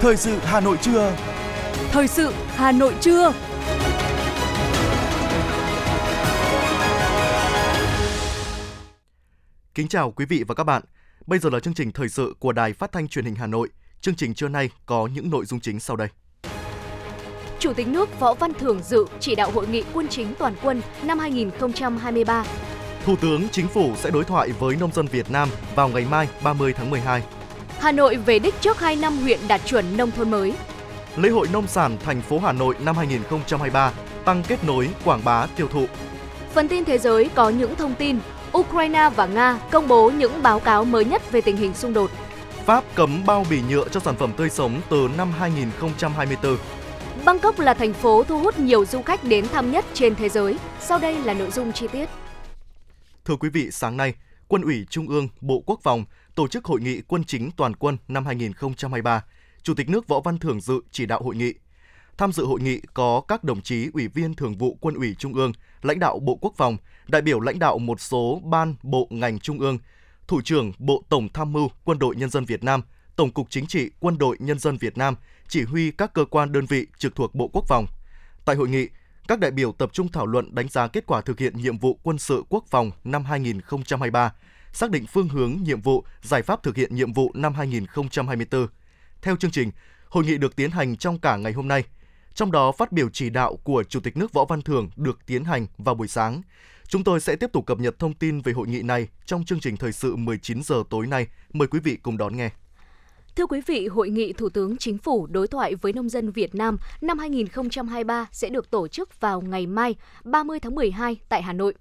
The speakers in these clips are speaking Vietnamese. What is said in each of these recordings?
Thời sự Hà Nội trưa. Thời sự Hà Nội trưa. Kính chào quý vị và các bạn. Bây giờ là chương trình thời sự của Đài Phát thanh Truyền hình Hà Nội. Chương trình trưa nay có những nội dung chính sau đây. Chủ tịch nước Võ Văn Thưởng dự chỉ đạo hội nghị quân chính toàn quân năm 2023. Thủ tướng Chính phủ sẽ đối thoại với nông dân Việt Nam vào ngày mai 30 tháng 12. Hà Nội về đích trước 2 năm huyện đạt chuẩn nông thôn mới. Lễ hội nông sản thành phố Hà Nội năm 2023 tăng kết nối, quảng bá, tiêu thụ. Phần tin thế giới có những thông tin Ukraine và Nga công bố những báo cáo mới nhất về tình hình xung đột. Pháp cấm bao bì nhựa cho sản phẩm tươi sống từ năm 2024. Bangkok là thành phố thu hút nhiều du khách đến thăm nhất trên thế giới. Sau đây là nội dung chi tiết. Thưa quý vị, sáng nay, Quân ủy Trung ương, Bộ Quốc phòng tổ chức hội nghị quân chính toàn quân năm 2023. Chủ tịch nước Võ Văn Thưởng dự chỉ đạo hội nghị. Tham dự hội nghị có các đồng chí Ủy viên Thường vụ Quân ủy Trung ương, lãnh đạo Bộ Quốc phòng, đại biểu lãnh đạo một số ban, bộ, ngành Trung ương, Thủ trưởng Bộ Tổng Tham mưu Quân đội Nhân dân Việt Nam, Tổng cục Chính trị Quân đội Nhân dân Việt Nam, chỉ huy các cơ quan đơn vị trực thuộc Bộ Quốc phòng. Tại hội nghị, các đại biểu tập trung thảo luận đánh giá kết quả thực hiện nhiệm vụ quân sự quốc phòng năm 2023, xác định phương hướng nhiệm vụ, giải pháp thực hiện nhiệm vụ năm 2024. Theo chương trình, hội nghị được tiến hành trong cả ngày hôm nay. Trong đó, phát biểu chỉ đạo của Chủ tịch nước Võ Văn Thưởng được tiến hành vào buổi sáng. Chúng tôi sẽ tiếp tục cập nhật thông tin về hội nghị này trong chương trình thời sự 19 giờ tối nay. Mời quý vị cùng đón nghe. Thưa quý vị, Hội nghị Thủ tướng Chính phủ đối thoại với nông dân Việt Nam năm 2023 sẽ được tổ chức vào ngày mai 30 tháng 12 tại Hà Nội.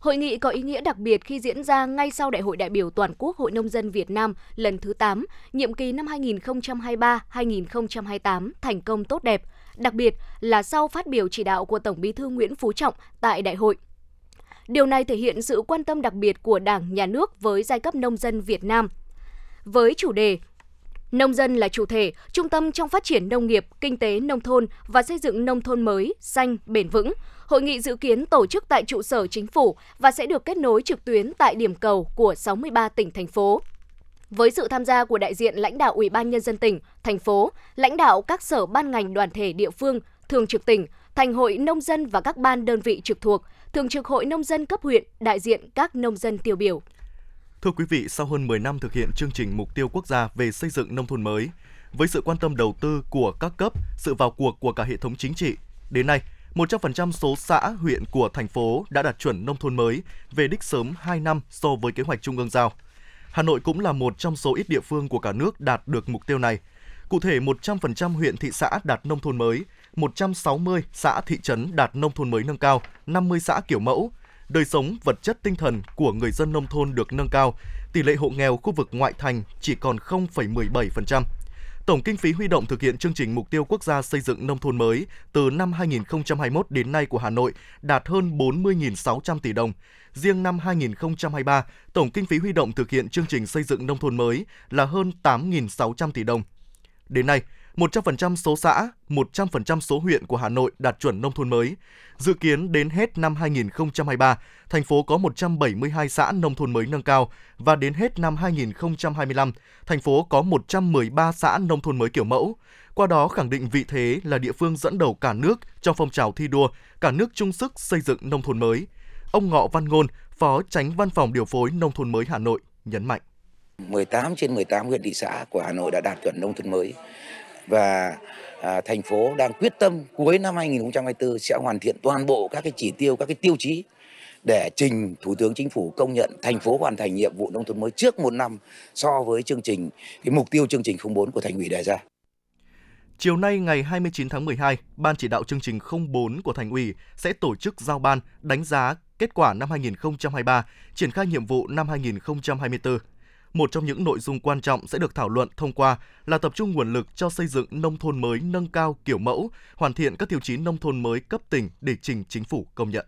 Hội nghị có ý nghĩa đặc biệt khi diễn ra ngay sau Đại hội đại biểu toàn quốc Hội nông dân Việt Nam lần thứ 8, nhiệm kỳ năm 2023-2028 thành công tốt đẹp, đặc biệt là sau phát biểu chỉ đạo của Tổng Bí thư Nguyễn Phú Trọng tại đại hội. Điều này thể hiện sự quan tâm đặc biệt của Đảng, Nhà nước với giai cấp nông dân Việt Nam. Với chủ đề Nông dân là chủ thể, trung tâm trong phát triển nông nghiệp, kinh tế nông thôn và xây dựng nông thôn mới, xanh, bền vững. Hội nghị dự kiến tổ chức tại trụ sở chính phủ và sẽ được kết nối trực tuyến tại điểm cầu của 63 tỉnh thành phố. Với sự tham gia của đại diện lãnh đạo Ủy ban nhân dân tỉnh, thành phố, lãnh đạo các sở ban ngành đoàn thể địa phương, thường trực tỉnh, thành hội nông dân và các ban đơn vị trực thuộc, thường trực hội nông dân cấp huyện, đại diện các nông dân tiêu biểu. Thưa quý vị, sau hơn 10 năm thực hiện chương trình mục tiêu quốc gia về xây dựng nông thôn mới, với sự quan tâm đầu tư của các cấp, sự vào cuộc của cả hệ thống chính trị, đến nay, 100% số xã, huyện của thành phố đã đạt chuẩn nông thôn mới về đích sớm 2 năm so với kế hoạch trung ương giao. Hà Nội cũng là một trong số ít địa phương của cả nước đạt được mục tiêu này. Cụ thể, 100% huyện thị xã đạt nông thôn mới, 160 xã thị trấn đạt nông thôn mới nâng cao, 50 xã kiểu mẫu, đời sống vật chất tinh thần của người dân nông thôn được nâng cao, tỷ lệ hộ nghèo khu vực ngoại thành chỉ còn 0,17%. Tổng kinh phí huy động thực hiện chương trình mục tiêu quốc gia xây dựng nông thôn mới từ năm 2021 đến nay của Hà Nội đạt hơn 40.600 tỷ đồng. Riêng năm 2023, tổng kinh phí huy động thực hiện chương trình xây dựng nông thôn mới là hơn 8.600 tỷ đồng. Đến nay, 100% số xã, 100% số huyện của Hà Nội đạt chuẩn nông thôn mới. Dự kiến đến hết năm 2023, thành phố có 172 xã nông thôn mới nâng cao và đến hết năm 2025, thành phố có 113 xã nông thôn mới kiểu mẫu. Qua đó khẳng định vị thế là địa phương dẫn đầu cả nước trong phong trào thi đua, cả nước chung sức xây dựng nông thôn mới. Ông Ngọ Văn Ngôn, Phó Tránh Văn phòng Điều phối Nông thôn mới Hà Nội, nhấn mạnh. 18 trên 18 huyện thị xã của Hà Nội đã đạt chuẩn nông thôn mới và à, thành phố đang quyết tâm cuối năm 2024 sẽ hoàn thiện toàn bộ các cái chỉ tiêu, các cái tiêu chí để trình Thủ tướng Chính phủ công nhận thành phố hoàn thành nhiệm vụ nông thôn mới trước một năm so với chương trình cái mục tiêu chương trình 04 của thành ủy đề ra. Chiều nay ngày 29 tháng 12, Ban chỉ đạo chương trình 04 của Thành ủy sẽ tổ chức giao ban đánh giá kết quả năm 2023, triển khai nhiệm vụ năm 2024 một trong những nội dung quan trọng sẽ được thảo luận thông qua là tập trung nguồn lực cho xây dựng nông thôn mới nâng cao kiểu mẫu, hoàn thiện các tiêu chí nông thôn mới cấp tỉnh để trình chính phủ công nhận.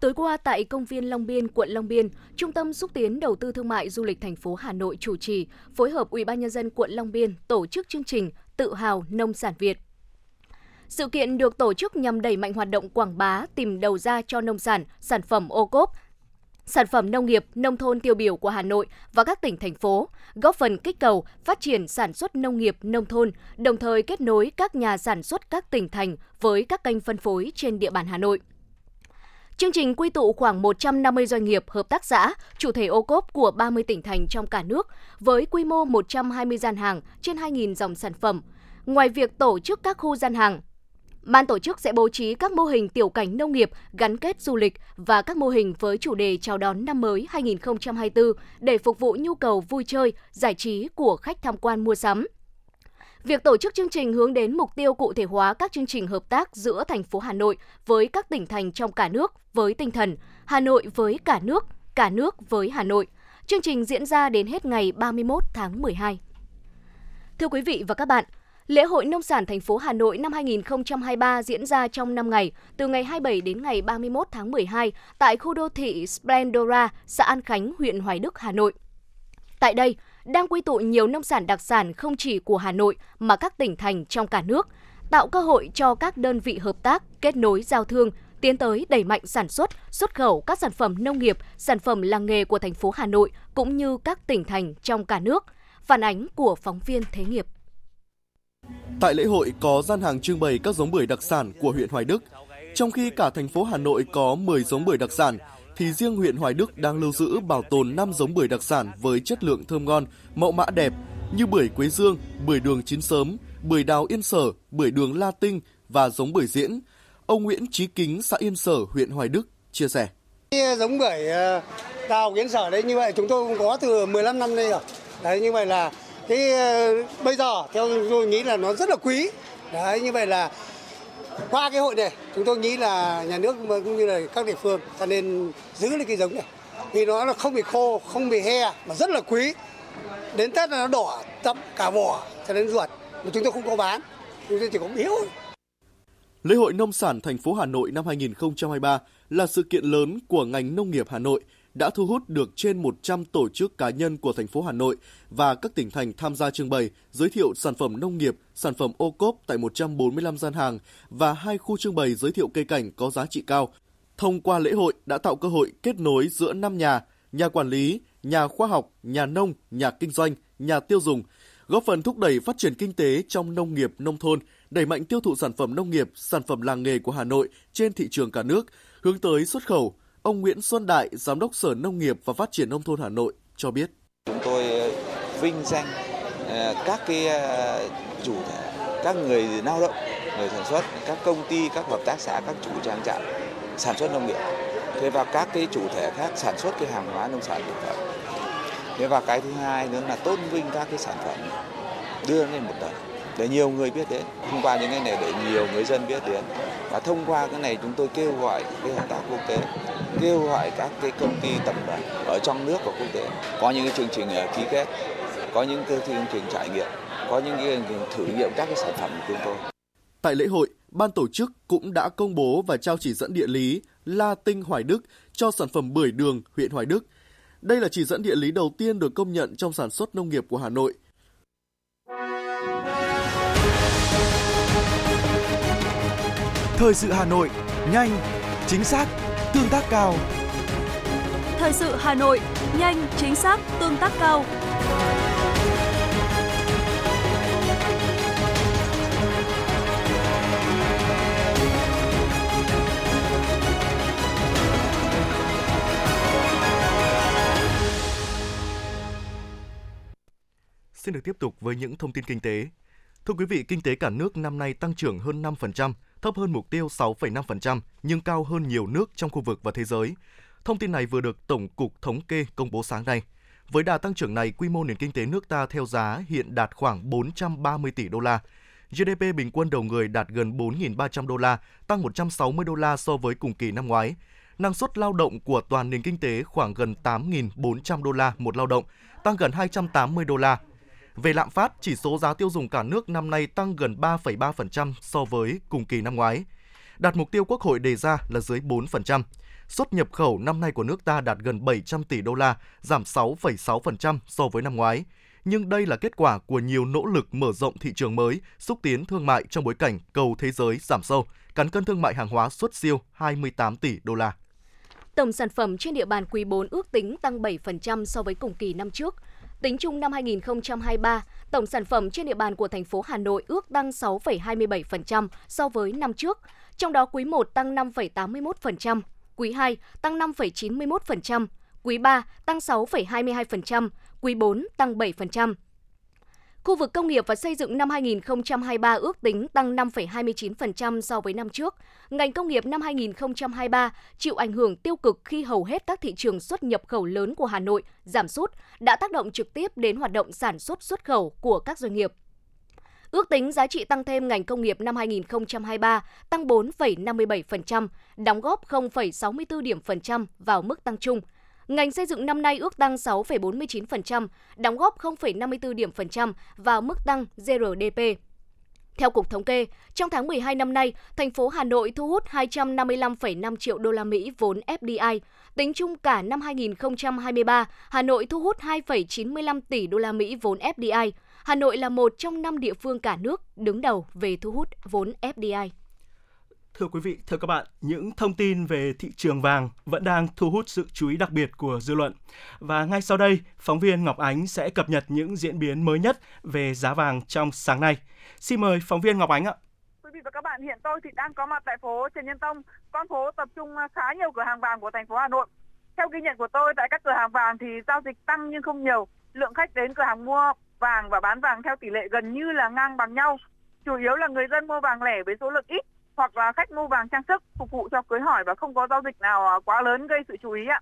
Tối qua tại công viên Long Biên, quận Long Biên, Trung tâm xúc tiến đầu tư thương mại du lịch thành phố Hà Nội chủ trì, phối hợp Ủy ban nhân dân quận Long Biên tổ chức chương trình Tự hào nông sản Việt. Sự kiện được tổ chức nhằm đẩy mạnh hoạt động quảng bá, tìm đầu ra cho nông sản, sản phẩm ô cốp, sản phẩm nông nghiệp, nông thôn tiêu biểu của Hà Nội và các tỉnh thành phố, góp phần kích cầu phát triển sản xuất nông nghiệp nông thôn, đồng thời kết nối các nhà sản xuất các tỉnh thành với các kênh phân phối trên địa bàn Hà Nội. Chương trình quy tụ khoảng 150 doanh nghiệp, hợp tác xã, chủ thể ô cốp của 30 tỉnh thành trong cả nước với quy mô 120 gian hàng trên 2.000 dòng sản phẩm. Ngoài việc tổ chức các khu gian hàng, Ban tổ chức sẽ bố trí các mô hình tiểu cảnh nông nghiệp gắn kết du lịch và các mô hình với chủ đề chào đón năm mới 2024 để phục vụ nhu cầu vui chơi, giải trí của khách tham quan mua sắm. Việc tổ chức chương trình hướng đến mục tiêu cụ thể hóa các chương trình hợp tác giữa thành phố Hà Nội với các tỉnh thành trong cả nước với tinh thần Hà Nội với cả nước, cả nước với Hà Nội. Chương trình diễn ra đến hết ngày 31 tháng 12. Thưa quý vị và các bạn, Lễ hội nông sản thành phố Hà Nội năm 2023 diễn ra trong 5 ngày, từ ngày 27 đến ngày 31 tháng 12 tại khu đô thị Splendora, xã An Khánh, huyện Hoài Đức, Hà Nội. Tại đây, đang quy tụ nhiều nông sản đặc sản không chỉ của Hà Nội mà các tỉnh thành trong cả nước, tạo cơ hội cho các đơn vị hợp tác, kết nối giao thương, tiến tới đẩy mạnh sản xuất, xuất khẩu các sản phẩm nông nghiệp, sản phẩm làng nghề của thành phố Hà Nội cũng như các tỉnh thành trong cả nước. Phản ánh của phóng viên Thế nghiệp. Tại lễ hội có gian hàng trưng bày các giống bưởi đặc sản của huyện Hoài Đức. Trong khi cả thành phố Hà Nội có 10 giống bưởi đặc sản, thì riêng huyện Hoài Đức đang lưu giữ bảo tồn 5 giống bưởi đặc sản với chất lượng thơm ngon, mẫu mã đẹp như bưởi Quế Dương, bưởi đường chín sớm, bưởi đào Yên Sở, bưởi đường La Tinh và giống bưởi diễn. Ông Nguyễn Chí Kính, xã Yên Sở, huyện Hoài Đức chia sẻ. Giống bưởi ờ, đào Yên Sở đấy như vậy chúng tôi cũng có từ 15 năm nay rồi. Đấy như vậy là Thế ờ, bây giờ, theo tôi nghĩ là nó rất là quý. Đấy, như vậy là qua cái hội này, chúng tôi nghĩ là nhà nước cũng như là các địa phương ta nên giữ lấy cái giống này. Vì nó là không bị khô, không bị he, mà rất là quý. Đến tết là nó đỏ tậm cả vỏ, cho đến ruột. Mà chúng tôi không có bán, chúng tôi chỉ có biếu Lễ hội nông sản thành phố Hà Nội năm 2023 là sự kiện lớn của ngành nông nghiệp Hà Nội đã thu hút được trên 100 tổ chức cá nhân của thành phố Hà Nội và các tỉnh thành tham gia trưng bày, giới thiệu sản phẩm nông nghiệp, sản phẩm ô cốp tại 145 gian hàng và hai khu trưng bày giới thiệu cây cảnh có giá trị cao. Thông qua lễ hội đã tạo cơ hội kết nối giữa năm nhà, nhà quản lý, nhà khoa học, nhà nông, nhà kinh doanh, nhà tiêu dùng, góp phần thúc đẩy phát triển kinh tế trong nông nghiệp nông thôn, đẩy mạnh tiêu thụ sản phẩm nông nghiệp, sản phẩm làng nghề của Hà Nội trên thị trường cả nước, hướng tới xuất khẩu, Ông Nguyễn Xuân Đại, Giám đốc Sở Nông nghiệp và Phát triển Nông thôn Hà Nội cho biết. Chúng tôi ờ, vinh danh ờ, các cái ờ, chủ thể, các người lao động, người sản xuất, các công ty, các hợp tác xã, các chủ trang trại sản xuất nông nghiệp. Thế và các cái chủ thể khác sản xuất cái hàng hóa nông sản thực phẩm. Thế và cái thứ hai nữa là tôn vinh các cái sản phẩm đưa lên một tầng để nhiều người biết đến thông qua những cái này để nhiều người dân biết đến và thông qua cái này chúng tôi kêu gọi cái hợp tác quốc tế kêu gọi các cái công ty tập đoàn ở trong nước và quốc tế. Có những cái chương trình ờ, ký kết có những cái chương trình trải nghiệm có những cái thử nghiệm các cái sản phẩm của chúng tôi. Tại lễ hội, ban tổ chức cũng đã công bố và trao chỉ dẫn địa lý La Tinh Hoài Đức cho sản phẩm bưởi đường huyện Hoài Đức. Đây là chỉ dẫn địa lý đầu tiên được công nhận trong sản xuất nông nghiệp của Hà Nội. Thời sự Hà Nội, nhanh, chính xác, tương tác cao. Thời sự Hà Nội, nhanh, chính xác, tương tác cao. Xin được tiếp tục với những thông tin kinh tế. Thưa quý vị, kinh tế cả nước năm nay tăng trưởng hơn 5%, thấp hơn mục tiêu 6,5% nhưng cao hơn nhiều nước trong khu vực và thế giới. Thông tin này vừa được Tổng cục Thống kê công bố sáng nay. Với đà tăng trưởng này, quy mô nền kinh tế nước ta theo giá hiện đạt khoảng 430 tỷ đô la. GDP bình quân đầu người đạt gần 4.300 đô la, tăng 160 đô la so với cùng kỳ năm ngoái. Năng suất lao động của toàn nền kinh tế khoảng gần 8.400 đô la một lao động, tăng gần 280 đô la về lạm phát, chỉ số giá tiêu dùng cả nước năm nay tăng gần 3,3% so với cùng kỳ năm ngoái, đạt mục tiêu Quốc hội đề ra là dưới 4%. Xuất nhập khẩu năm nay của nước ta đạt gần 700 tỷ đô la, giảm 6,6% so với năm ngoái. Nhưng đây là kết quả của nhiều nỗ lực mở rộng thị trường mới, xúc tiến thương mại trong bối cảnh cầu thế giới giảm sâu, cán cân thương mại hàng hóa xuất siêu 28 tỷ đô la. Tổng sản phẩm trên địa bàn quý 4 ước tính tăng 7% so với cùng kỳ năm trước. Tính chung năm 2023, tổng sản phẩm trên địa bàn của thành phố Hà Nội ước tăng 6,27% so với năm trước, trong đó quý 1 tăng 5,81%, quý 2 tăng 5,91%, quý 3 tăng 6,22%, quý 4 tăng 7%. Khu vực công nghiệp và xây dựng năm 2023 ước tính tăng 5,29% so với năm trước. Ngành công nghiệp năm 2023 chịu ảnh hưởng tiêu cực khi hầu hết các thị trường xuất nhập khẩu lớn của Hà Nội giảm sút, đã tác động trực tiếp đến hoạt động sản xuất xuất khẩu của các doanh nghiệp. Ước tính giá trị tăng thêm ngành công nghiệp năm 2023 tăng 4,57%, đóng góp 0,64 điểm phần trăm vào mức tăng chung – Ngành xây dựng năm nay ước tăng 6,49%, đóng góp 0,54 điểm phần trăm vào mức tăng GRDP. Theo Cục Thống kê, trong tháng 12 năm nay, thành phố Hà Nội thu hút 255,5 triệu đô la Mỹ vốn FDI. Tính chung cả năm 2023, Hà Nội thu hút 2,95 tỷ đô la Mỹ vốn FDI. Hà Nội là một trong năm địa phương cả nước đứng đầu về thu hút vốn FDI. Thưa quý vị, thưa các bạn, những thông tin về thị trường vàng vẫn đang thu hút sự chú ý đặc biệt của dư luận. Và ngay sau đây, phóng viên Ngọc Ánh sẽ cập nhật những diễn biến mới nhất về giá vàng trong sáng nay. Xin mời phóng viên Ngọc Ánh ạ. Quý vị và các bạn, hiện tôi thì đang có mặt tại phố Trần Nhân Tông, con phố tập trung à, khá nhiều cửa hàng vàng của thành phố Hà Nội. Theo ghi nhận của tôi, tại các cửa hàng vàng thì giao dịch tăng nhưng không nhiều. Lượng khách đến cửa hàng mua vàng và bán vàng theo tỷ lệ gần như là ngang bằng nhau. Chủ yếu là người dân mua vàng lẻ với số lượng ít hoặc là khách mua vàng trang sức phục vụ cho cưới hỏi và không có giao dịch nào à, quá lớn gây sự chú ý ạ.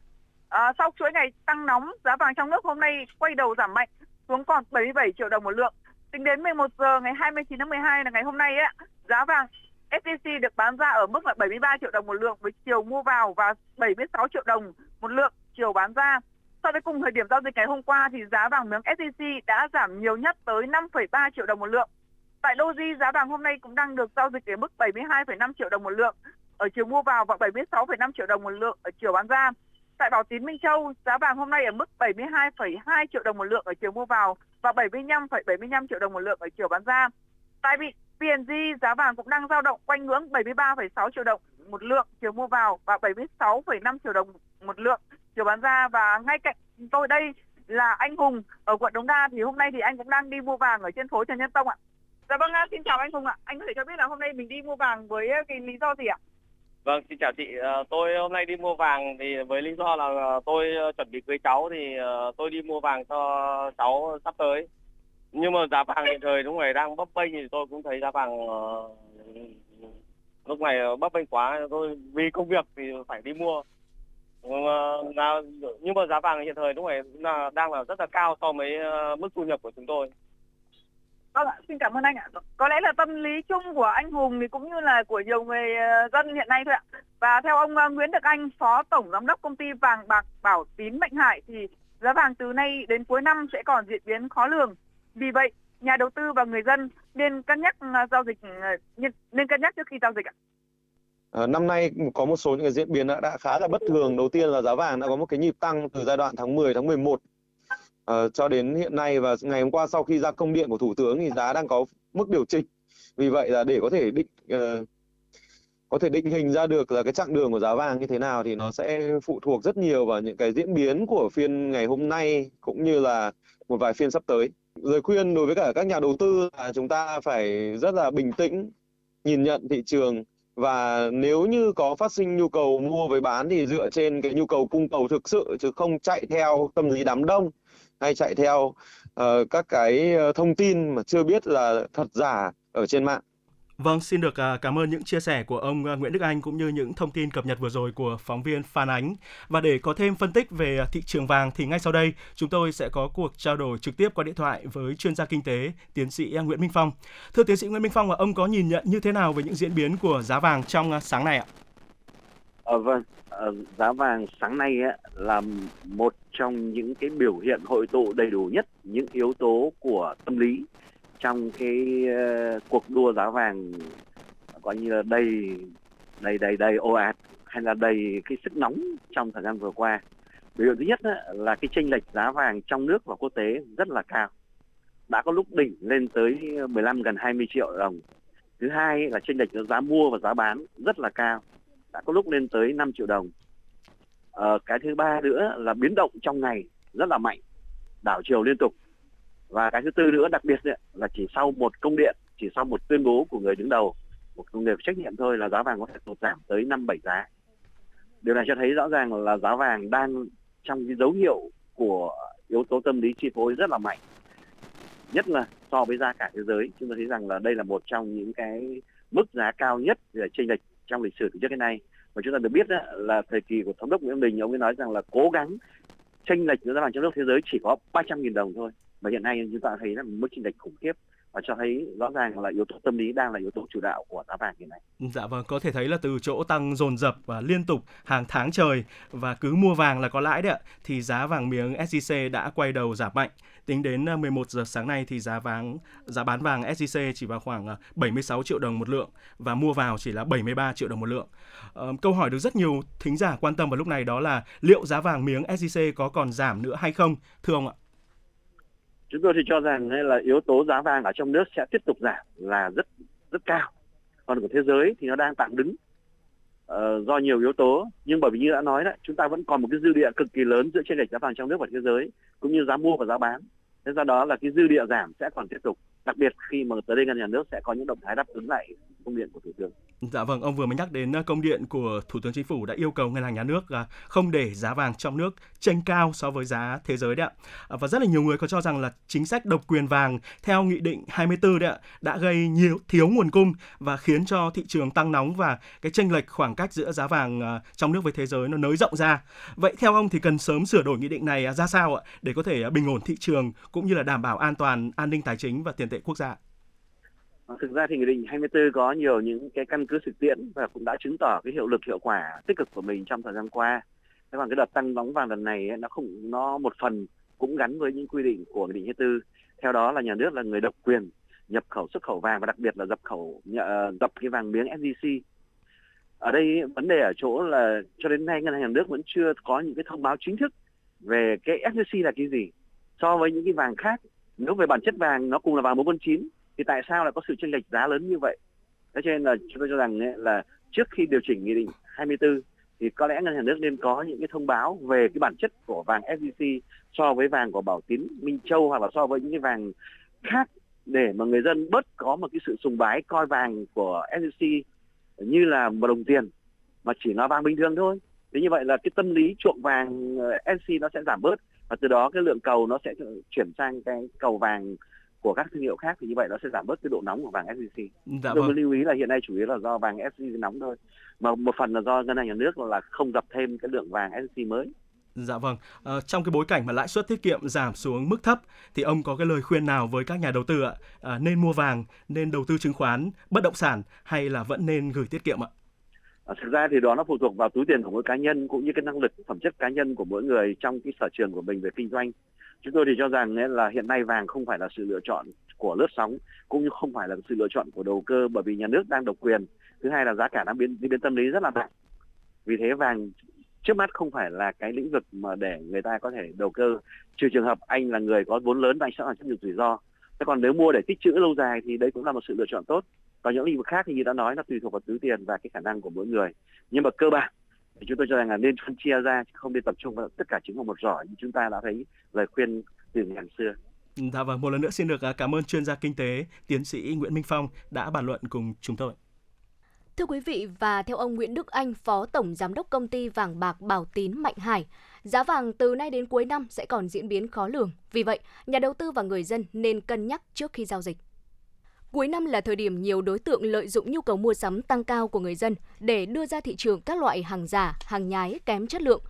À, sau chuỗi ngày tăng nóng, giá vàng trong nước hôm nay quay đầu giảm mạnh xuống còn 77 triệu đồng một lượng. Tính đến 11 giờ ngày 29 tháng 12 là ngày hôm nay ấy, giá vàng SJC được bán ra ở mức là 73 triệu đồng một lượng với chiều mua vào và 76 triệu đồng một lượng chiều bán ra. So với cùng thời điểm giao dịch ngày hôm qua thì giá vàng miếng SJC đã giảm nhiều nhất tới 5,3 triệu đồng một lượng. Tại Doji, giá vàng hôm nay cũng đang được giao dịch ở mức 72,5 triệu đồng một lượng ở chiều mua vào và 76,5 triệu đồng một lượng ở chiều bán ra. Tại Bảo Tín Minh Châu, giá vàng hôm nay ở mức 72,2 triệu đồng một lượng ở chiều mua vào và 75,75 triệu đồng một lượng ở chiều bán ra. Tại vị PNG, giá vàng cũng đang dao động quanh ngưỡng 73,6 triệu đồng một lượng chiều mua vào và 76,5 triệu đồng một lượng chiều bán ra và ngay cạnh tôi đây là anh Hùng ở quận Đống Đa thì hôm nay thì anh cũng đang đi mua vàng ở trên phố Trần Nhân Tông ạ. Dạ vâng, à, xin chào anh Hùng ạ. Anh có thể cho biết là hôm nay mình đi mua vàng với à, cái lý do gì ạ? Vâng, xin chào chị. Ờ, tôi hôm nay đi mua vàng thì với lý do là ờ, tôi ờ, chuẩn bị cưới cháu thì tôi đi mua vàng cho cháu sắp tới. Nhưng mà giá vàng hiện thời lúc này đang bấp bênh thì tôi cũng thấy giá vàng lúc này bấp bênh quá. Tôi vì công việc thì phải đi mua. Nhưng mà giá vàng hiện thời lúc này là đang là rất là cao so với mức thu nhập của chúng tôi. Vâng ạ, xin cảm ơn anh ạ. Có lẽ là tâm lý chung của anh Hùng thì cũng như là của nhiều người ờ, dân hiện nay thôi ạ. Và theo ông ờ, Nguyễn Đức Anh, Phó Tổng Giám đốc Công ty Vàng Bạc Bảo Tín Mạnh Hải thì giá vàng từ nay đến cuối năm sẽ còn diễn biến khó lường. Vì vậy, nhà đầu tư và người dân nên cân nhắc ờ, giao dịch nên cân nhắc trước khi giao dịch ạ. À, năm nay có một số những cái diễn biến đã, đã khá là bất thường. Đầu tiên là giá vàng đã có một cái nhịp tăng từ giai đoạn tháng 10 tháng 11 Ờ, cho đến hiện nay và ngày hôm qua sau khi ra công điện của thủ tướng thì giá đang có mức điều chỉnh. Vì vậy là để có thể định uh, có thể định hình ra được là cái chặng đường của giá vàng như thế nào thì nó sẽ phụ thuộc rất nhiều vào những cái diễn biến của phiên ngày hôm nay cũng như là một vài phiên sắp tới. Lời khuyên đối với cả các nhà đầu tư là chúng ta phải rất là bình tĩnh, nhìn nhận thị trường. Và nếu như có phát sinh nhu cầu mua với bán thì dựa trên cái nhu cầu cung cầu thực sự chứ không chạy theo tâm lý đám đông hay chạy theo uh, các cái ờ, thông tin mà chưa biết là thật giả ở trên mạng. Vâng, xin được à, cảm ơn những chia sẻ của ông à, Nguyễn Đức Anh cũng như những thông tin cập nhật vừa rồi của phóng viên Phan Ánh. Và để có thêm phân tích về à, thị trường vàng thì ngay sau đây chúng tôi sẽ có cuộc trao đổi trực tiếp qua điện thoại với chuyên gia kinh tế tiến sĩ Nguyễn Minh Phong. Thưa tiến sĩ Nguyễn Minh Phong, ông có nhìn nhận như thế nào về những diễn biến của giá vàng trong sáng nay ạ? À, vâng, ờ, giá vàng sáng nay là một trong những cái biểu hiện hội tụ đầy đủ nhất những yếu tố của tâm lý trong cái uh, cuộc đua giá vàng coi như là đầy đầy đầy đầy ồ ạt hay là đầy cái sức nóng trong thời gian vừa qua. Biểu hiện thứ nhất là cái chênh lệch giá vàng trong nước và quốc tế rất là cao. Đã có lúc đỉnh lên tới 15 gần 20 triệu đồng. Thứ hai là chênh lệch giá mua và giá bán rất là cao đã có lúc lên tới 5 triệu đồng À, cái thứ ba nữa là biến động trong ngày rất là mạnh, đảo chiều liên tục. Và cái thứ tư nữa đặc biệt ấy, là chỉ sau một công điện, chỉ sau một tuyên bố của người đứng đầu, một công việc trách nhiệm thôi là giá vàng có thể tụt giảm tới năm bảy giá. Điều này cho thấy rõ ràng là giá vàng đang trong cái dấu hiệu của yếu tố tâm lý chi phối rất là mạnh nhất là so với giá cả thế giới chúng ta thấy rằng là đây là một trong những cái mức giá cao nhất về chênh lệch trong lịch sử từ trước đến nay. Và chúng ta được biết đó, là thời kỳ của thống đốc Nguyễn Bình ông ấy nói rằng là cố gắng chênh lệch giữa giá vàng trong nước thế giới chỉ có 300.000 đồng thôi. Và hiện nay chúng ta thấy là mức chênh lệch khủng khiếp và cho thấy rõ ràng là yếu tố tâm lý đang là yếu tố chủ đạo của giá vàng hiện nay. Dạ vâng, có thể thấy là từ chỗ tăng dồn dập và liên tục hàng tháng trời và cứ mua vàng là có lãi đấy ạ, thì giá vàng miếng SJC đã quay đầu giảm mạnh. Tính đến ờ, 11 giờ sáng nay thì giá vàng giá bán vàng SJC chỉ vào khoảng ờ, 76 triệu đồng một lượng và mua vào chỉ là 73 triệu đồng một lượng. Ờ, câu hỏi được rất nhiều thính giả quan tâm vào lúc này đó là liệu giá vàng miếng SJC có còn giảm nữa hay không, thưa ông ạ? Chúng tôi thì cho rằng là yếu tố giá vàng ở trong nước sẽ tiếp tục giảm là rất rất cao. Còn của thế giới thì nó đang tạm đứng uh, do nhiều yếu tố. Nhưng bởi vì như đã nói đấy chúng ta vẫn còn một cái dư địa cực kỳ lớn giữa trên lệch giá vàng trong nước và thế giới cũng như giá mua và giá bán. Thế do đó là cái dư địa giảm sẽ còn tiếp tục đặc biệt khi mà tới đây ngân nhà nước sẽ có những động thái đáp ứng lại công điện của thủ tướng. Dạ vâng, ông vừa mới nhắc đến ờ, công điện của Thủ tướng Chính phủ đã yêu cầu ngân hàng nhà nước ờ, không để giá vàng trong nước chênh cao so với giá thế giới đấy ạ. Ờ, và rất là nhiều người có cho rằng là chính sách độc quyền vàng theo nghị định 24 đấy ạ đã gây nhiều thiếu nguồn cung và khiến cho thị trường tăng nóng và cái chênh lệch khoảng cách giữa giá vàng trong nước với thế giới nó nới rộng ra. Vậy theo ông thì cần sớm sửa đổi nghị định này à, ra sao ạ để có thể à, bình ổn thị trường cũng như là đảm bảo an toàn an ninh tài chính và tiền tệ quốc gia? Vâng, thực ra thì nghị định 24 có nhiều những cái căn cứ thực tiễn và cũng đã chứng tỏ cái hiệu lực hiệu quả tích cực của mình trong thời gian qua. Thế còn cái đợt tăng bóng vàng lần này nó không, nó một phần cũng gắn với những quy định của nghị định 24. Theo đó là nhà nước là người độc quyền nhập khẩu xuất khẩu vàng và đặc biệt là dập khẩu ờ, dập cái vàng miếng SJC. Ở đây vấn đề ở chỗ là cho đến nay ngân hàng nhà nước vẫn chưa có những cái thông báo chính thức về cái SJC là cái gì so với những cái vàng khác, nếu về bản chất vàng nó cùng là vàng bốn con chín thì tại sao lại có sự chênh lệch giá lớn như vậy thế cho nên là chúng tôi cho rằng là trước khi điều chỉnh nghị định 24 thì có lẽ ngân hàng nước nên có những cái thông báo về cái bản chất của vàng SJC so với vàng của Bảo Tín, Minh Châu hoặc là so với những cái vàng khác để mà người dân bớt có một cái sự sùng bái coi vàng của SJC như là một đồng tiền mà chỉ là vàng bình thường thôi. Thế như vậy là cái tâm lý chuộng vàng ờ, SJC nó sẽ giảm bớt và từ đó cái lượng cầu nó sẽ chuyển sang cái cầu vàng của các thương hiệu khác thì như vậy nó sẽ giảm bớt cái độ nóng của vàng SJC. Dạ Tôi vâng. lưu ý là hiện nay chủ yếu là do vàng SJC nóng thôi, mà một phần là do ngân hàng nhà nước là không dập thêm cái lượng vàng SJC mới. Dạ vâng, à, trong cái bối cảnh mà lãi suất tiết kiệm giảm xuống mức thấp thì ông có cái lời khuyên nào với các nhà đầu tư ạ? À, nên mua vàng, nên đầu tư chứng khoán, bất động sản hay là vẫn nên gửi tiết kiệm ạ? À, thực ra thì đó nó phụ thuộc vào túi tiền của mỗi cá nhân cũng như cái năng lực phẩm chất cá nhân của mỗi người trong cái sở trường của mình về kinh doanh chúng tôi thì cho rằng là hiện nay vàng không phải là sự lựa chọn của lướt sóng, cũng như không phải là sự lựa chọn của đầu cơ bởi vì nhà nước đang độc quyền. Thứ hai là giá cả đang biến biến tâm lý rất là mạnh. Vì thế vàng trước mắt không phải là cái lĩnh vực mà để người ta có thể đầu cơ. Trừ trường hợp anh là người có vốn lớn và anh sẵn sàng chấp nhận rủi ro. Thế còn nếu mua để tích trữ lâu dài thì đấy cũng là một sự lựa chọn tốt. Còn những lĩnh vực khác thì như đã nói nó tùy thuộc vào túi tiền và cái khả năng của mỗi người. Nhưng mà cơ bản thì chúng tôi cho rằng là nên phân chia ra chứ không nên tập trung vào tất cả chứng vào một giỏ như chúng ta đã thấy lời khuyên từ ngày xưa. Dạ vâng, một lần nữa xin được à, cảm ơn chuyên gia kinh tế tiến sĩ Nguyễn Minh Phong đã bàn luận cùng chúng tôi. Thưa quý vị, và theo ông Nguyễn Đức Anh, Phó Tổng Giám đốc Công ty Vàng Bạc Bảo Tín Mạnh Hải, giá vàng từ nay đến cuối năm sẽ còn diễn biến khó lường. Vì vậy, nhà đầu tư và người dân nên cân nhắc trước khi giao dịch. Cuối năm là thời điểm nhiều đối tượng lợi dụng nhu cầu mua sắm tăng cao của người dân để đưa ra thị trường các loại hàng giả, hàng nhái kém chất lượng.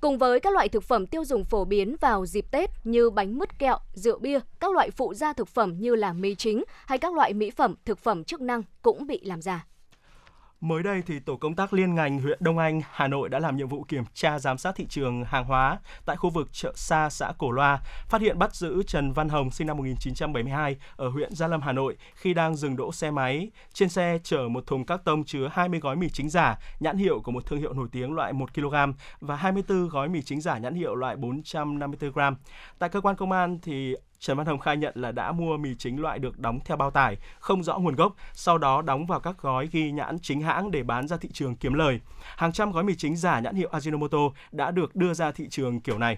Cùng với các loại thực phẩm tiêu dùng phổ biến vào dịp Tết như bánh mứt kẹo, rượu bia, các loại phụ gia thực phẩm như là mì chính hay các loại mỹ phẩm, thực phẩm chức năng cũng bị làm giả. Mới đây thì tổ công tác liên ngành huyện Đông Anh, Hà Nội đã làm nhiệm vụ kiểm tra giám sát thị trường hàng hóa tại khu vực chợ Sa xã Cổ Loa, phát hiện bắt giữ Trần Văn Hồng sinh năm 1972 ở huyện Gia Lâm Hà Nội khi đang dừng đỗ xe máy. Trên xe chở một thùng các tông chứa 20 gói mì chính giả nhãn hiệu của một thương hiệu nổi tiếng loại 1 kg và 24 gói mì chính giả nhãn hiệu loại 454 g. Tại cơ quan công an thì Trần Văn Hồng khai nhận là đã mua mì chính loại được đóng theo bao tải, không rõ nguồn gốc, sau đó đóng vào các gói ghi nhãn chính hãng để bán ra thị trường kiếm lời. Hàng trăm gói mì chính giả nhãn hiệu Ajinomoto đã được đưa ra thị trường kiểu này.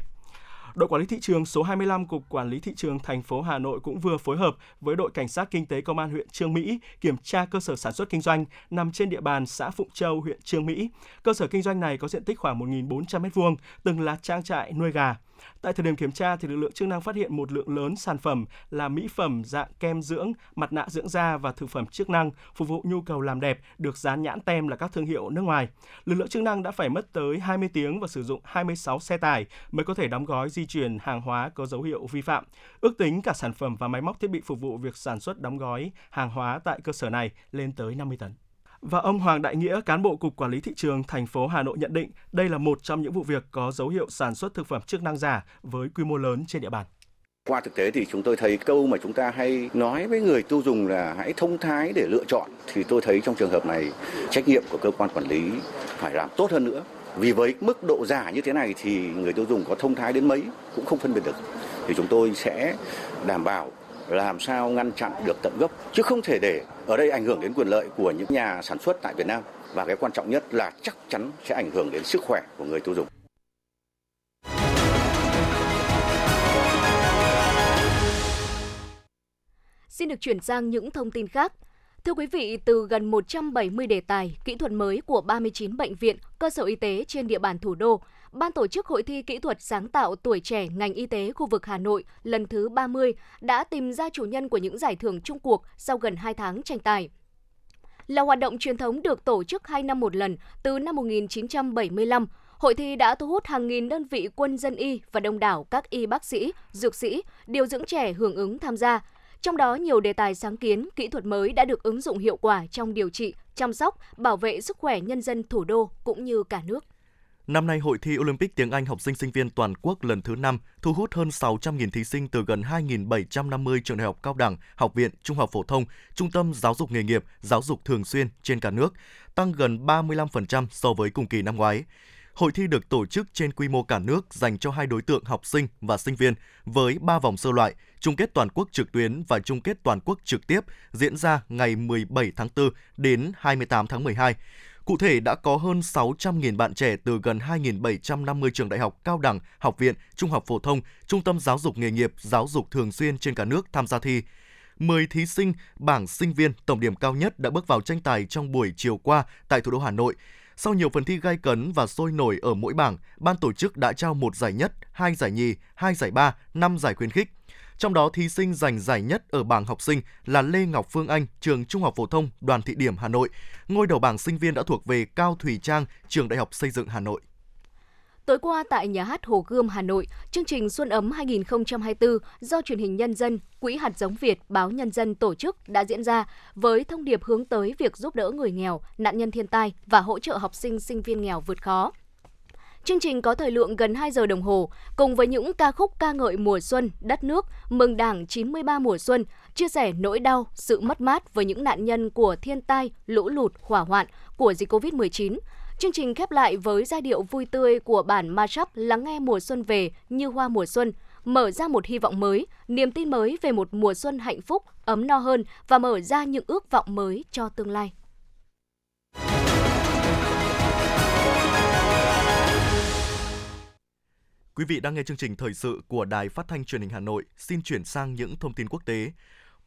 Đội quản lý thị trường số 25 Cục Quản lý thị trường thành phố Hà Nội cũng vừa phối hợp với đội cảnh sát kinh tế công an huyện Trương Mỹ kiểm tra cơ sở sản xuất kinh doanh nằm trên địa bàn xã Phụng Châu, huyện Trương Mỹ. Cơ sở kinh doanh này có diện tích khoảng 1.400 m2, từng là trang trại nuôi gà. Tại thời điểm kiểm tra thì lực lượng chức năng phát hiện một lượng lớn sản phẩm là mỹ phẩm dạng kem dưỡng, mặt nạ dưỡng da và thực phẩm chức năng phục vụ nhu cầu làm đẹp được dán nhãn tem là các thương hiệu nước ngoài. Lực lượng chức năng đã phải mất tới 20 tiếng và sử dụng 26 xe tải mới có thể đóng gói di chuyển hàng hóa có dấu hiệu vi phạm. Ước tính cả sản phẩm và máy móc thiết bị phục vụ việc sản xuất đóng gói hàng hóa tại cơ sở này lên tới 50 tấn. Và ông Hoàng Đại Nghĩa, cán bộ Cục Quản lý Thị trường thành phố Hà Nội nhận định đây là một trong những vụ việc có dấu hiệu sản xuất thực phẩm chức năng giả với quy mô lớn trên địa bàn. Qua thực tế thì chúng tôi thấy câu mà chúng ta hay nói với người tiêu dùng là hãy thông thái để lựa chọn thì tôi thấy trong trường hợp này trách nhiệm của cơ quan quản lý phải làm tốt hơn nữa. Vì với mức độ giả như thế này thì người tiêu dùng có thông thái đến mấy cũng không phân biệt được. Thì chúng tôi sẽ đảm bảo làm sao ngăn chặn được tận gốc chứ không thể để ở đây ảnh hưởng đến quyền lợi của những nhà sản xuất tại Việt Nam và cái quan trọng nhất là chắc chắn sẽ ảnh hưởng đến sức khỏe của người tiêu dùng. Xin được chuyển sang những thông tin khác. Thưa quý vị, từ gần 170 đề tài, kỹ thuật mới của 39 bệnh viện, cơ sở y tế trên địa bàn thủ đô, Ban tổ chức Hội thi Kỹ thuật sáng tạo tuổi trẻ ngành y tế khu vực Hà Nội lần thứ 30 đã tìm ra chủ nhân của những giải thưởng chung cuộc sau gần 2 tháng tranh tài. Là hoạt động truyền thống được tổ chức 2 năm một lần từ năm 1975, Hội thi đã thu hút hàng nghìn đơn vị quân dân y và đông đảo các y bác sĩ, dược sĩ, điều dưỡng trẻ hưởng ứng tham gia. Trong đó, nhiều đề tài sáng kiến, kỹ thuật mới đã được ứng dụng hiệu quả trong điều trị, chăm sóc, bảo vệ sức khỏe nhân dân thủ đô cũng như cả nước. Năm nay, Hội thi Olympic tiếng Anh học sinh sinh viên toàn quốc lần thứ 5 thu hút hơn 600.000 thí sinh từ gần 2.750 trường đại học cao đẳng, học viện, trung học phổ thông, trung tâm giáo dục nghề nghiệp, giáo dục thường xuyên trên cả nước, tăng gần 35% so với cùng kỳ năm ngoái. Hội thi được tổ chức trên quy mô cả nước dành cho hai đối tượng học sinh và sinh viên với 3 vòng sơ loại, chung kết toàn quốc trực tuyến và chung kết toàn quốc trực tiếp diễn ra ngày 17 tháng 4 đến 28 tháng 12. Cụ thể đã có hơn 600.000 bạn trẻ từ gần 2.750 trường đại học cao đẳng, học viện, trung học phổ thông, trung tâm giáo dục nghề nghiệp, giáo dục thường xuyên trên cả nước tham gia thi. 10 thí sinh bảng sinh viên tổng điểm cao nhất đã bước vào tranh tài trong buổi chiều qua tại thủ đô Hà Nội. Sau nhiều phần thi gay cấn và sôi nổi ở mỗi bảng, ban tổ chức đã trao một giải nhất, hai giải nhì, hai giải ba, năm giải khuyến khích. Trong đó thí sinh giành giải nhất ở bảng học sinh là Lê Ngọc Phương Anh, trường Trung học phổ thông Đoàn Thị Điểm Hà Nội. Ngôi đầu bảng sinh viên đã thuộc về Cao Thủy Trang, trường Đại học Xây dựng Hà Nội. Tối qua tại nhà hát Hồ Gươm Hà Nội, chương trình Xuân ấm 2024 do truyền hình Nhân dân, Quỹ hạt giống Việt, báo Nhân dân tổ chức đã diễn ra với thông điệp hướng tới việc giúp đỡ người nghèo, nạn nhân thiên tai và hỗ trợ học sinh sinh viên nghèo vượt khó. Chương trình có thời lượng gần 2 giờ đồng hồ, cùng với những ca khúc ca ngợi mùa xuân, đất nước, mừng Đảng 93 mùa xuân, chia sẻ nỗi đau, sự mất mát với những nạn nhân của thiên tai, lũ lụt, hỏa hoạn của dịch Covid-19. Chương trình khép lại với giai điệu vui tươi của bản mashup lắng nghe mùa xuân về như hoa mùa xuân, mở ra một hy vọng mới, niềm tin mới về một mùa xuân hạnh phúc, ấm no hơn và mở ra những ước vọng mới cho tương lai. Quý vị đang nghe chương trình thời sự của Đài Phát thanh Truyền hình Hà Nội. Xin chuyển sang những thông tin quốc tế.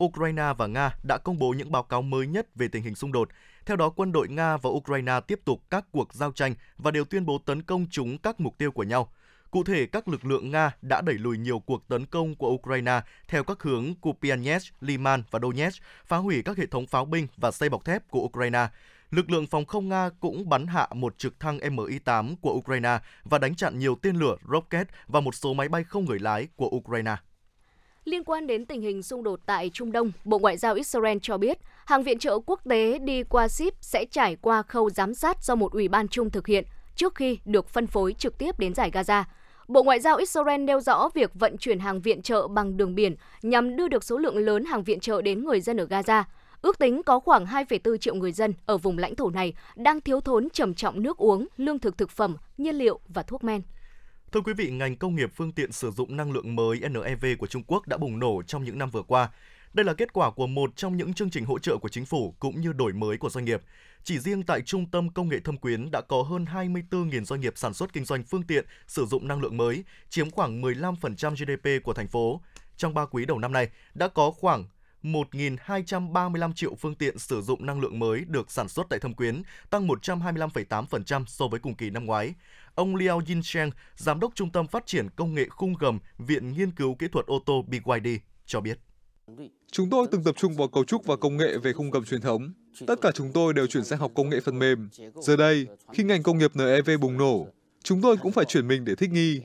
Ukraine và Nga đã công bố những báo cáo mới nhất về tình hình xung đột. Theo đó, quân đội Nga và Ukraine tiếp tục các cuộc giao tranh và đều tuyên bố tấn công chúng các mục tiêu của nhau. Cụ thể, các lực lượng Nga đã đẩy lùi nhiều cuộc tấn công của Ukraine theo các hướng Kupiansk, Liman và Donetsk, phá hủy các hệ thống pháo binh và xây bọc thép của Ukraine. Lực lượng phòng không Nga cũng bắn hạ một trực thăng Mi-8 của Ukraine và đánh chặn nhiều tên lửa rocket và một số máy bay không người lái của Ukraine. Liên quan đến tình hình xung đột tại Trung Đông, Bộ Ngoại giao Israel cho biết hàng viện trợ quốc tế đi qua ship sẽ trải qua khâu giám sát do một ủy ban chung thực hiện trước khi được phân phối trực tiếp đến giải Gaza. Bộ Ngoại giao Israel nêu rõ việc vận chuyển hàng viện trợ bằng đường biển nhằm đưa được số lượng lớn hàng viện trợ đến người dân ở Gaza. Ước tính có khoảng 2,4 triệu người dân ở vùng lãnh thổ này đang thiếu thốn trầm trọng nước uống, lương thực thực phẩm, nhiên liệu và thuốc men. Thưa quý vị, ngành công nghiệp phương tiện sử dụng năng lượng mới NEV của Trung Quốc đã bùng nổ trong những năm vừa qua. Đây là kết quả của một trong những chương trình hỗ trợ của chính phủ cũng như đổi mới của doanh nghiệp. Chỉ riêng tại Trung tâm Công nghệ Thâm Quyến đã có hơn 24.000 doanh nghiệp sản xuất kinh doanh phương tiện sử dụng năng lượng mới, chiếm khoảng 15% GDP của thành phố. Trong 3 quý đầu năm nay, đã có khoảng 1.235 triệu phương tiện sử dụng năng lượng mới được sản xuất tại Thâm Quyến, tăng 125,8% so với cùng kỳ năm ngoái. Ông Liao Yincheng, Giám đốc Trung tâm Phát triển Công nghệ Khung Gầm, Viện Nghiên cứu Kỹ thuật ô tô BYD, cho biết. Chúng tôi từng tập trung vào cấu trúc và công nghệ về khung gầm truyền thống. Tất cả chúng tôi đều chuyển sang học công nghệ phần mềm. Giờ đây, khi ngành công nghiệp NEV bùng nổ, chúng tôi cũng phải chuyển mình để thích nghi.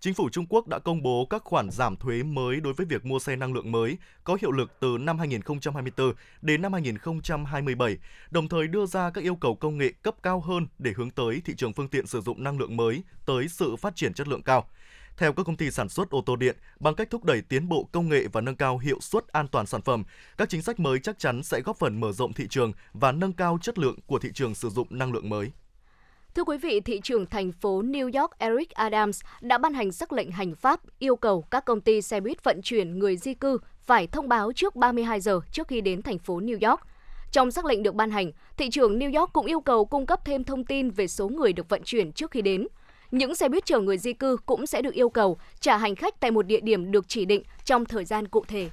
Chính phủ Trung Quốc đã công bố các khoản giảm thuế mới đối với việc mua xe năng lượng mới có hiệu lực từ năm 2024 đến năm 2027, đồng thời đưa ra các yêu cầu công nghệ cấp cao hơn để hướng tới thị trường phương tiện sử dụng năng lượng mới tới sự phát triển chất lượng cao. Theo các công ty sản xuất ô tô điện, bằng cách thúc đẩy tiến bộ công nghệ và nâng cao hiệu suất an toàn sản phẩm, các chính sách mới chắc chắn sẽ góp phần mở rộng thị trường và nâng cao chất lượng của thị trường sử dụng năng lượng mới. Thưa quý vị, thị trưởng thành phố New York Eric Adams đã ban hành sắc lệnh hành pháp yêu cầu các công ty xe buýt vận chuyển người di cư phải thông báo trước 32 giờ trước khi đến thành phố New York. Trong sắc lệnh được ban hành, thị trưởng New York cũng yêu cầu cung cấp thêm thông tin về số người được vận chuyển trước khi đến. Những xe buýt chở người di cư cũng sẽ được yêu cầu trả hành khách tại một địa điểm được chỉ định trong thời gian cụ thể.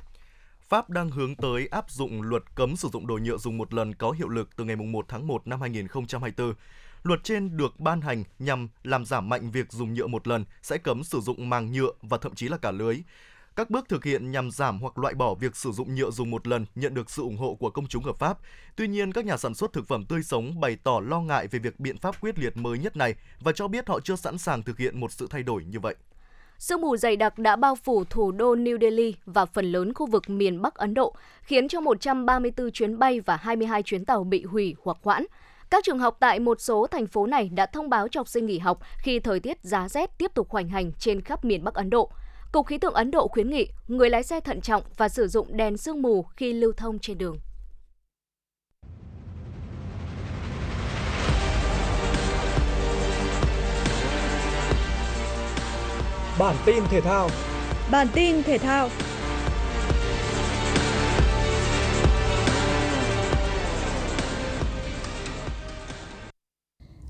Pháp đang hướng tới áp dụng luật cấm sử dụng đồ nhựa dùng một lần có hiệu lực từ ngày 1 tháng 1 năm 2024. Luật trên được ban hành nhằm làm giảm mạnh việc dùng nhựa một lần, sẽ cấm sử dụng màng nhựa và thậm chí là cả lưới. Các bước thực hiện nhằm giảm hoặc loại bỏ việc sử dụng nhựa dùng một lần nhận được sự ủng hộ của công chúng hợp pháp. Tuy nhiên, các nhà sản xuất thực phẩm tươi sống bày tỏ lo ngại về việc biện pháp quyết liệt mới nhất này và cho biết họ chưa sẵn sàng thực hiện một sự thay đổi như vậy. Sương mù dày đặc đã bao phủ thủ đô New Delhi và phần lớn khu vực miền Bắc Ấn Độ, khiến cho 134 chuyến bay và 22 chuyến tàu bị hủy hoặc hoãn. Các trường học tại một số thành phố này đã thông báo cho học sinh nghỉ học khi thời tiết giá rét tiếp tục hoành hành trên khắp miền Bắc Ấn Độ. Cục Khí tượng Ấn Độ khuyến nghị người lái xe thận trọng và sử dụng đèn sương mù khi lưu thông trên đường. Bản tin thể thao Bản tin thể thao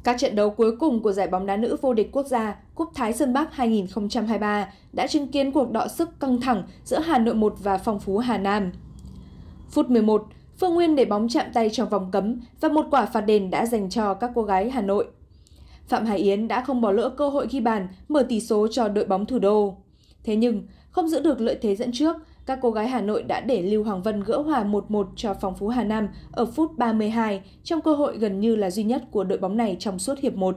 Các trận đấu cuối cùng của giải bóng đá nữ vô địch quốc gia Cúp Thái Sơn Bắc 2023 đã chứng kiến cuộc đọ sức căng thẳng giữa Hà Nội 1 và Phong Phú Hà Nam. Phút 11, Phương Nguyên để bóng chạm tay trong vòng cấm và một quả phạt đền đã dành cho các cô gái Hà Nội. Phạm Hải Yến đã không bỏ lỡ cơ hội ghi bàn mở tỷ số cho đội bóng thủ đô. Thế nhưng, không giữ được lợi thế dẫn trước, các cô gái Hà Nội đã để Lưu Hoàng Vân gỡ hòa 1-1 cho phòng phú Hà Nam ở phút 32 trong cơ hội gần như là duy nhất của đội bóng này trong suốt hiệp 1.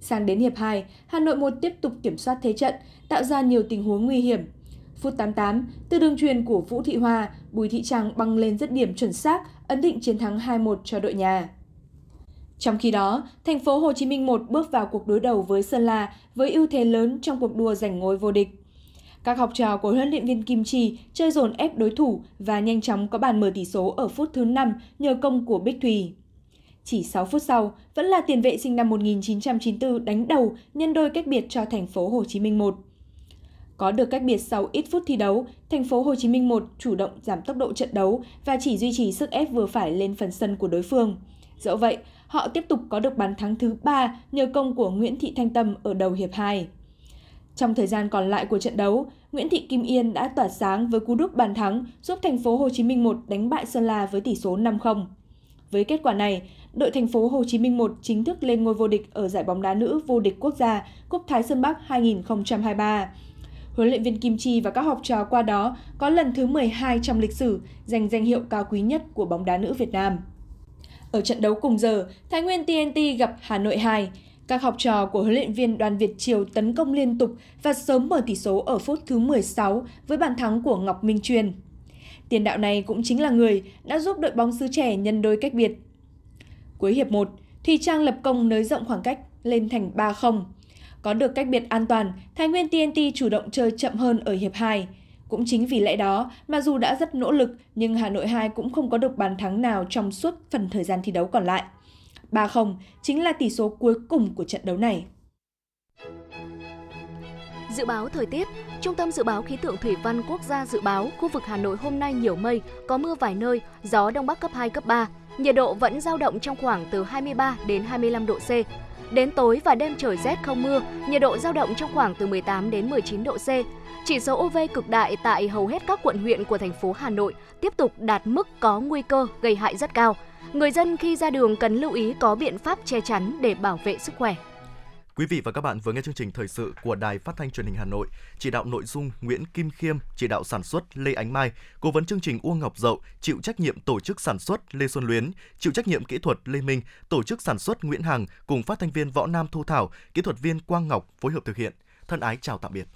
Sang đến hiệp 2, Hà Nội 1 tiếp tục kiểm soát thế trận, tạo ra nhiều tình huống nguy hiểm. Phút 88, từ đường truyền của Vũ Thị Hoa, Bùi Thị Trang băng lên dứt điểm chuẩn xác, ấn định chiến thắng 2-1 cho đội nhà. Trong khi đó, thành phố Hồ Chí Minh 1 bước vào cuộc đối đầu với Sơn La với ưu thế lớn trong cuộc đua giành ngôi vô địch. Các học trò của huấn luyện viên Kim Chi chơi dồn ép đối thủ và nhanh chóng có bàn mở tỷ số ở phút thứ 5 nhờ công của Bích Thùy. Chỉ 6 phút sau, vẫn là tiền vệ sinh năm 1994 đánh đầu nhân đôi cách biệt cho thành phố Hồ Chí Minh 1. Có được cách biệt sau ít phút thi đấu, thành phố Hồ Chí Minh 1 chủ động giảm tốc độ trận đấu và chỉ duy trì sức ép vừa phải lên phần sân của đối phương. Dẫu vậy, họ tiếp tục có được bàn thắng thứ 3 nhờ công của Nguyễn Thị Thanh Tâm ở đầu hiệp 2. Trong thời gian còn lại của trận đấu, Nguyễn Thị Kim Yên đã tỏa sáng với cú đúp bàn thắng giúp thành phố Hồ Chí Minh 1 đánh bại Sơn La với tỷ số 5-0. Với kết quả này, đội thành phố Hồ Chí Minh 1 chính thức lên ngôi vô địch ở giải bóng đá nữ vô địch quốc gia Cúp Thái Sơn Bắc 2023. Huấn luyện viên Kim Chi và các học trò qua đó có lần thứ 12 trong lịch sử giành danh hiệu cao quý nhất của bóng đá nữ Việt Nam. Ở trận đấu cùng giờ, Thái Nguyên TNT gặp Hà Nội 2. Các học trò của huấn luyện viên Đoàn Việt Triều tấn công liên tục và sớm mở tỷ số ở phút thứ 16 với bàn thắng của Ngọc Minh Truyền. Tiền đạo này cũng chính là người đã giúp đội bóng xứ trẻ nhân đôi cách biệt. Cuối hiệp 1, Thùy Trang lập công nới rộng khoảng cách lên thành 3-0. Có được cách biệt an toàn, Thái Nguyên TNT chủ động chơi chậm hơn ở hiệp 2. Cũng chính vì lẽ đó mà dù đã rất nỗ lực nhưng Hà Nội 2 cũng không có được bàn thắng nào trong suốt phần thời gian thi đấu còn lại. 3-0 chính là tỷ số cuối cùng của trận đấu này. Dự báo thời tiết, Trung tâm Dự báo Khí tượng Thủy văn Quốc gia dự báo khu vực Hà Nội hôm nay nhiều mây, có mưa vài nơi, gió Đông Bắc cấp 2, cấp 3. Nhiệt độ vẫn dao động trong khoảng từ 23 đến 25 độ C. Đến tối và đêm trời rét không mưa, nhiệt độ dao động trong khoảng từ 18 đến 19 độ C. Chỉ số UV cực đại tại hầu hết các quận huyện của thành phố Hà Nội tiếp tục đạt mức có nguy cơ gây hại rất cao. Người dân khi ra đường cần lưu ý có biện pháp che chắn để bảo vệ sức khỏe. Quý vị và các bạn vừa nghe chương trình thời sự của Đài Phát thanh Truyền hình Hà Nội, chỉ đạo nội dung Nguyễn Kim Khiêm, chỉ đạo sản xuất Lê Ánh Mai, cố vấn chương trình Uông Ngọc Dậu, chịu trách nhiệm tổ chức sản xuất Lê Xuân Luyến, chịu trách nhiệm kỹ thuật Lê Minh, tổ chức sản xuất Nguyễn Hằng cùng phát thanh viên Võ Nam Thu Thảo, kỹ thuật viên Quang Ngọc phối hợp thực hiện. Thân ái chào tạm biệt.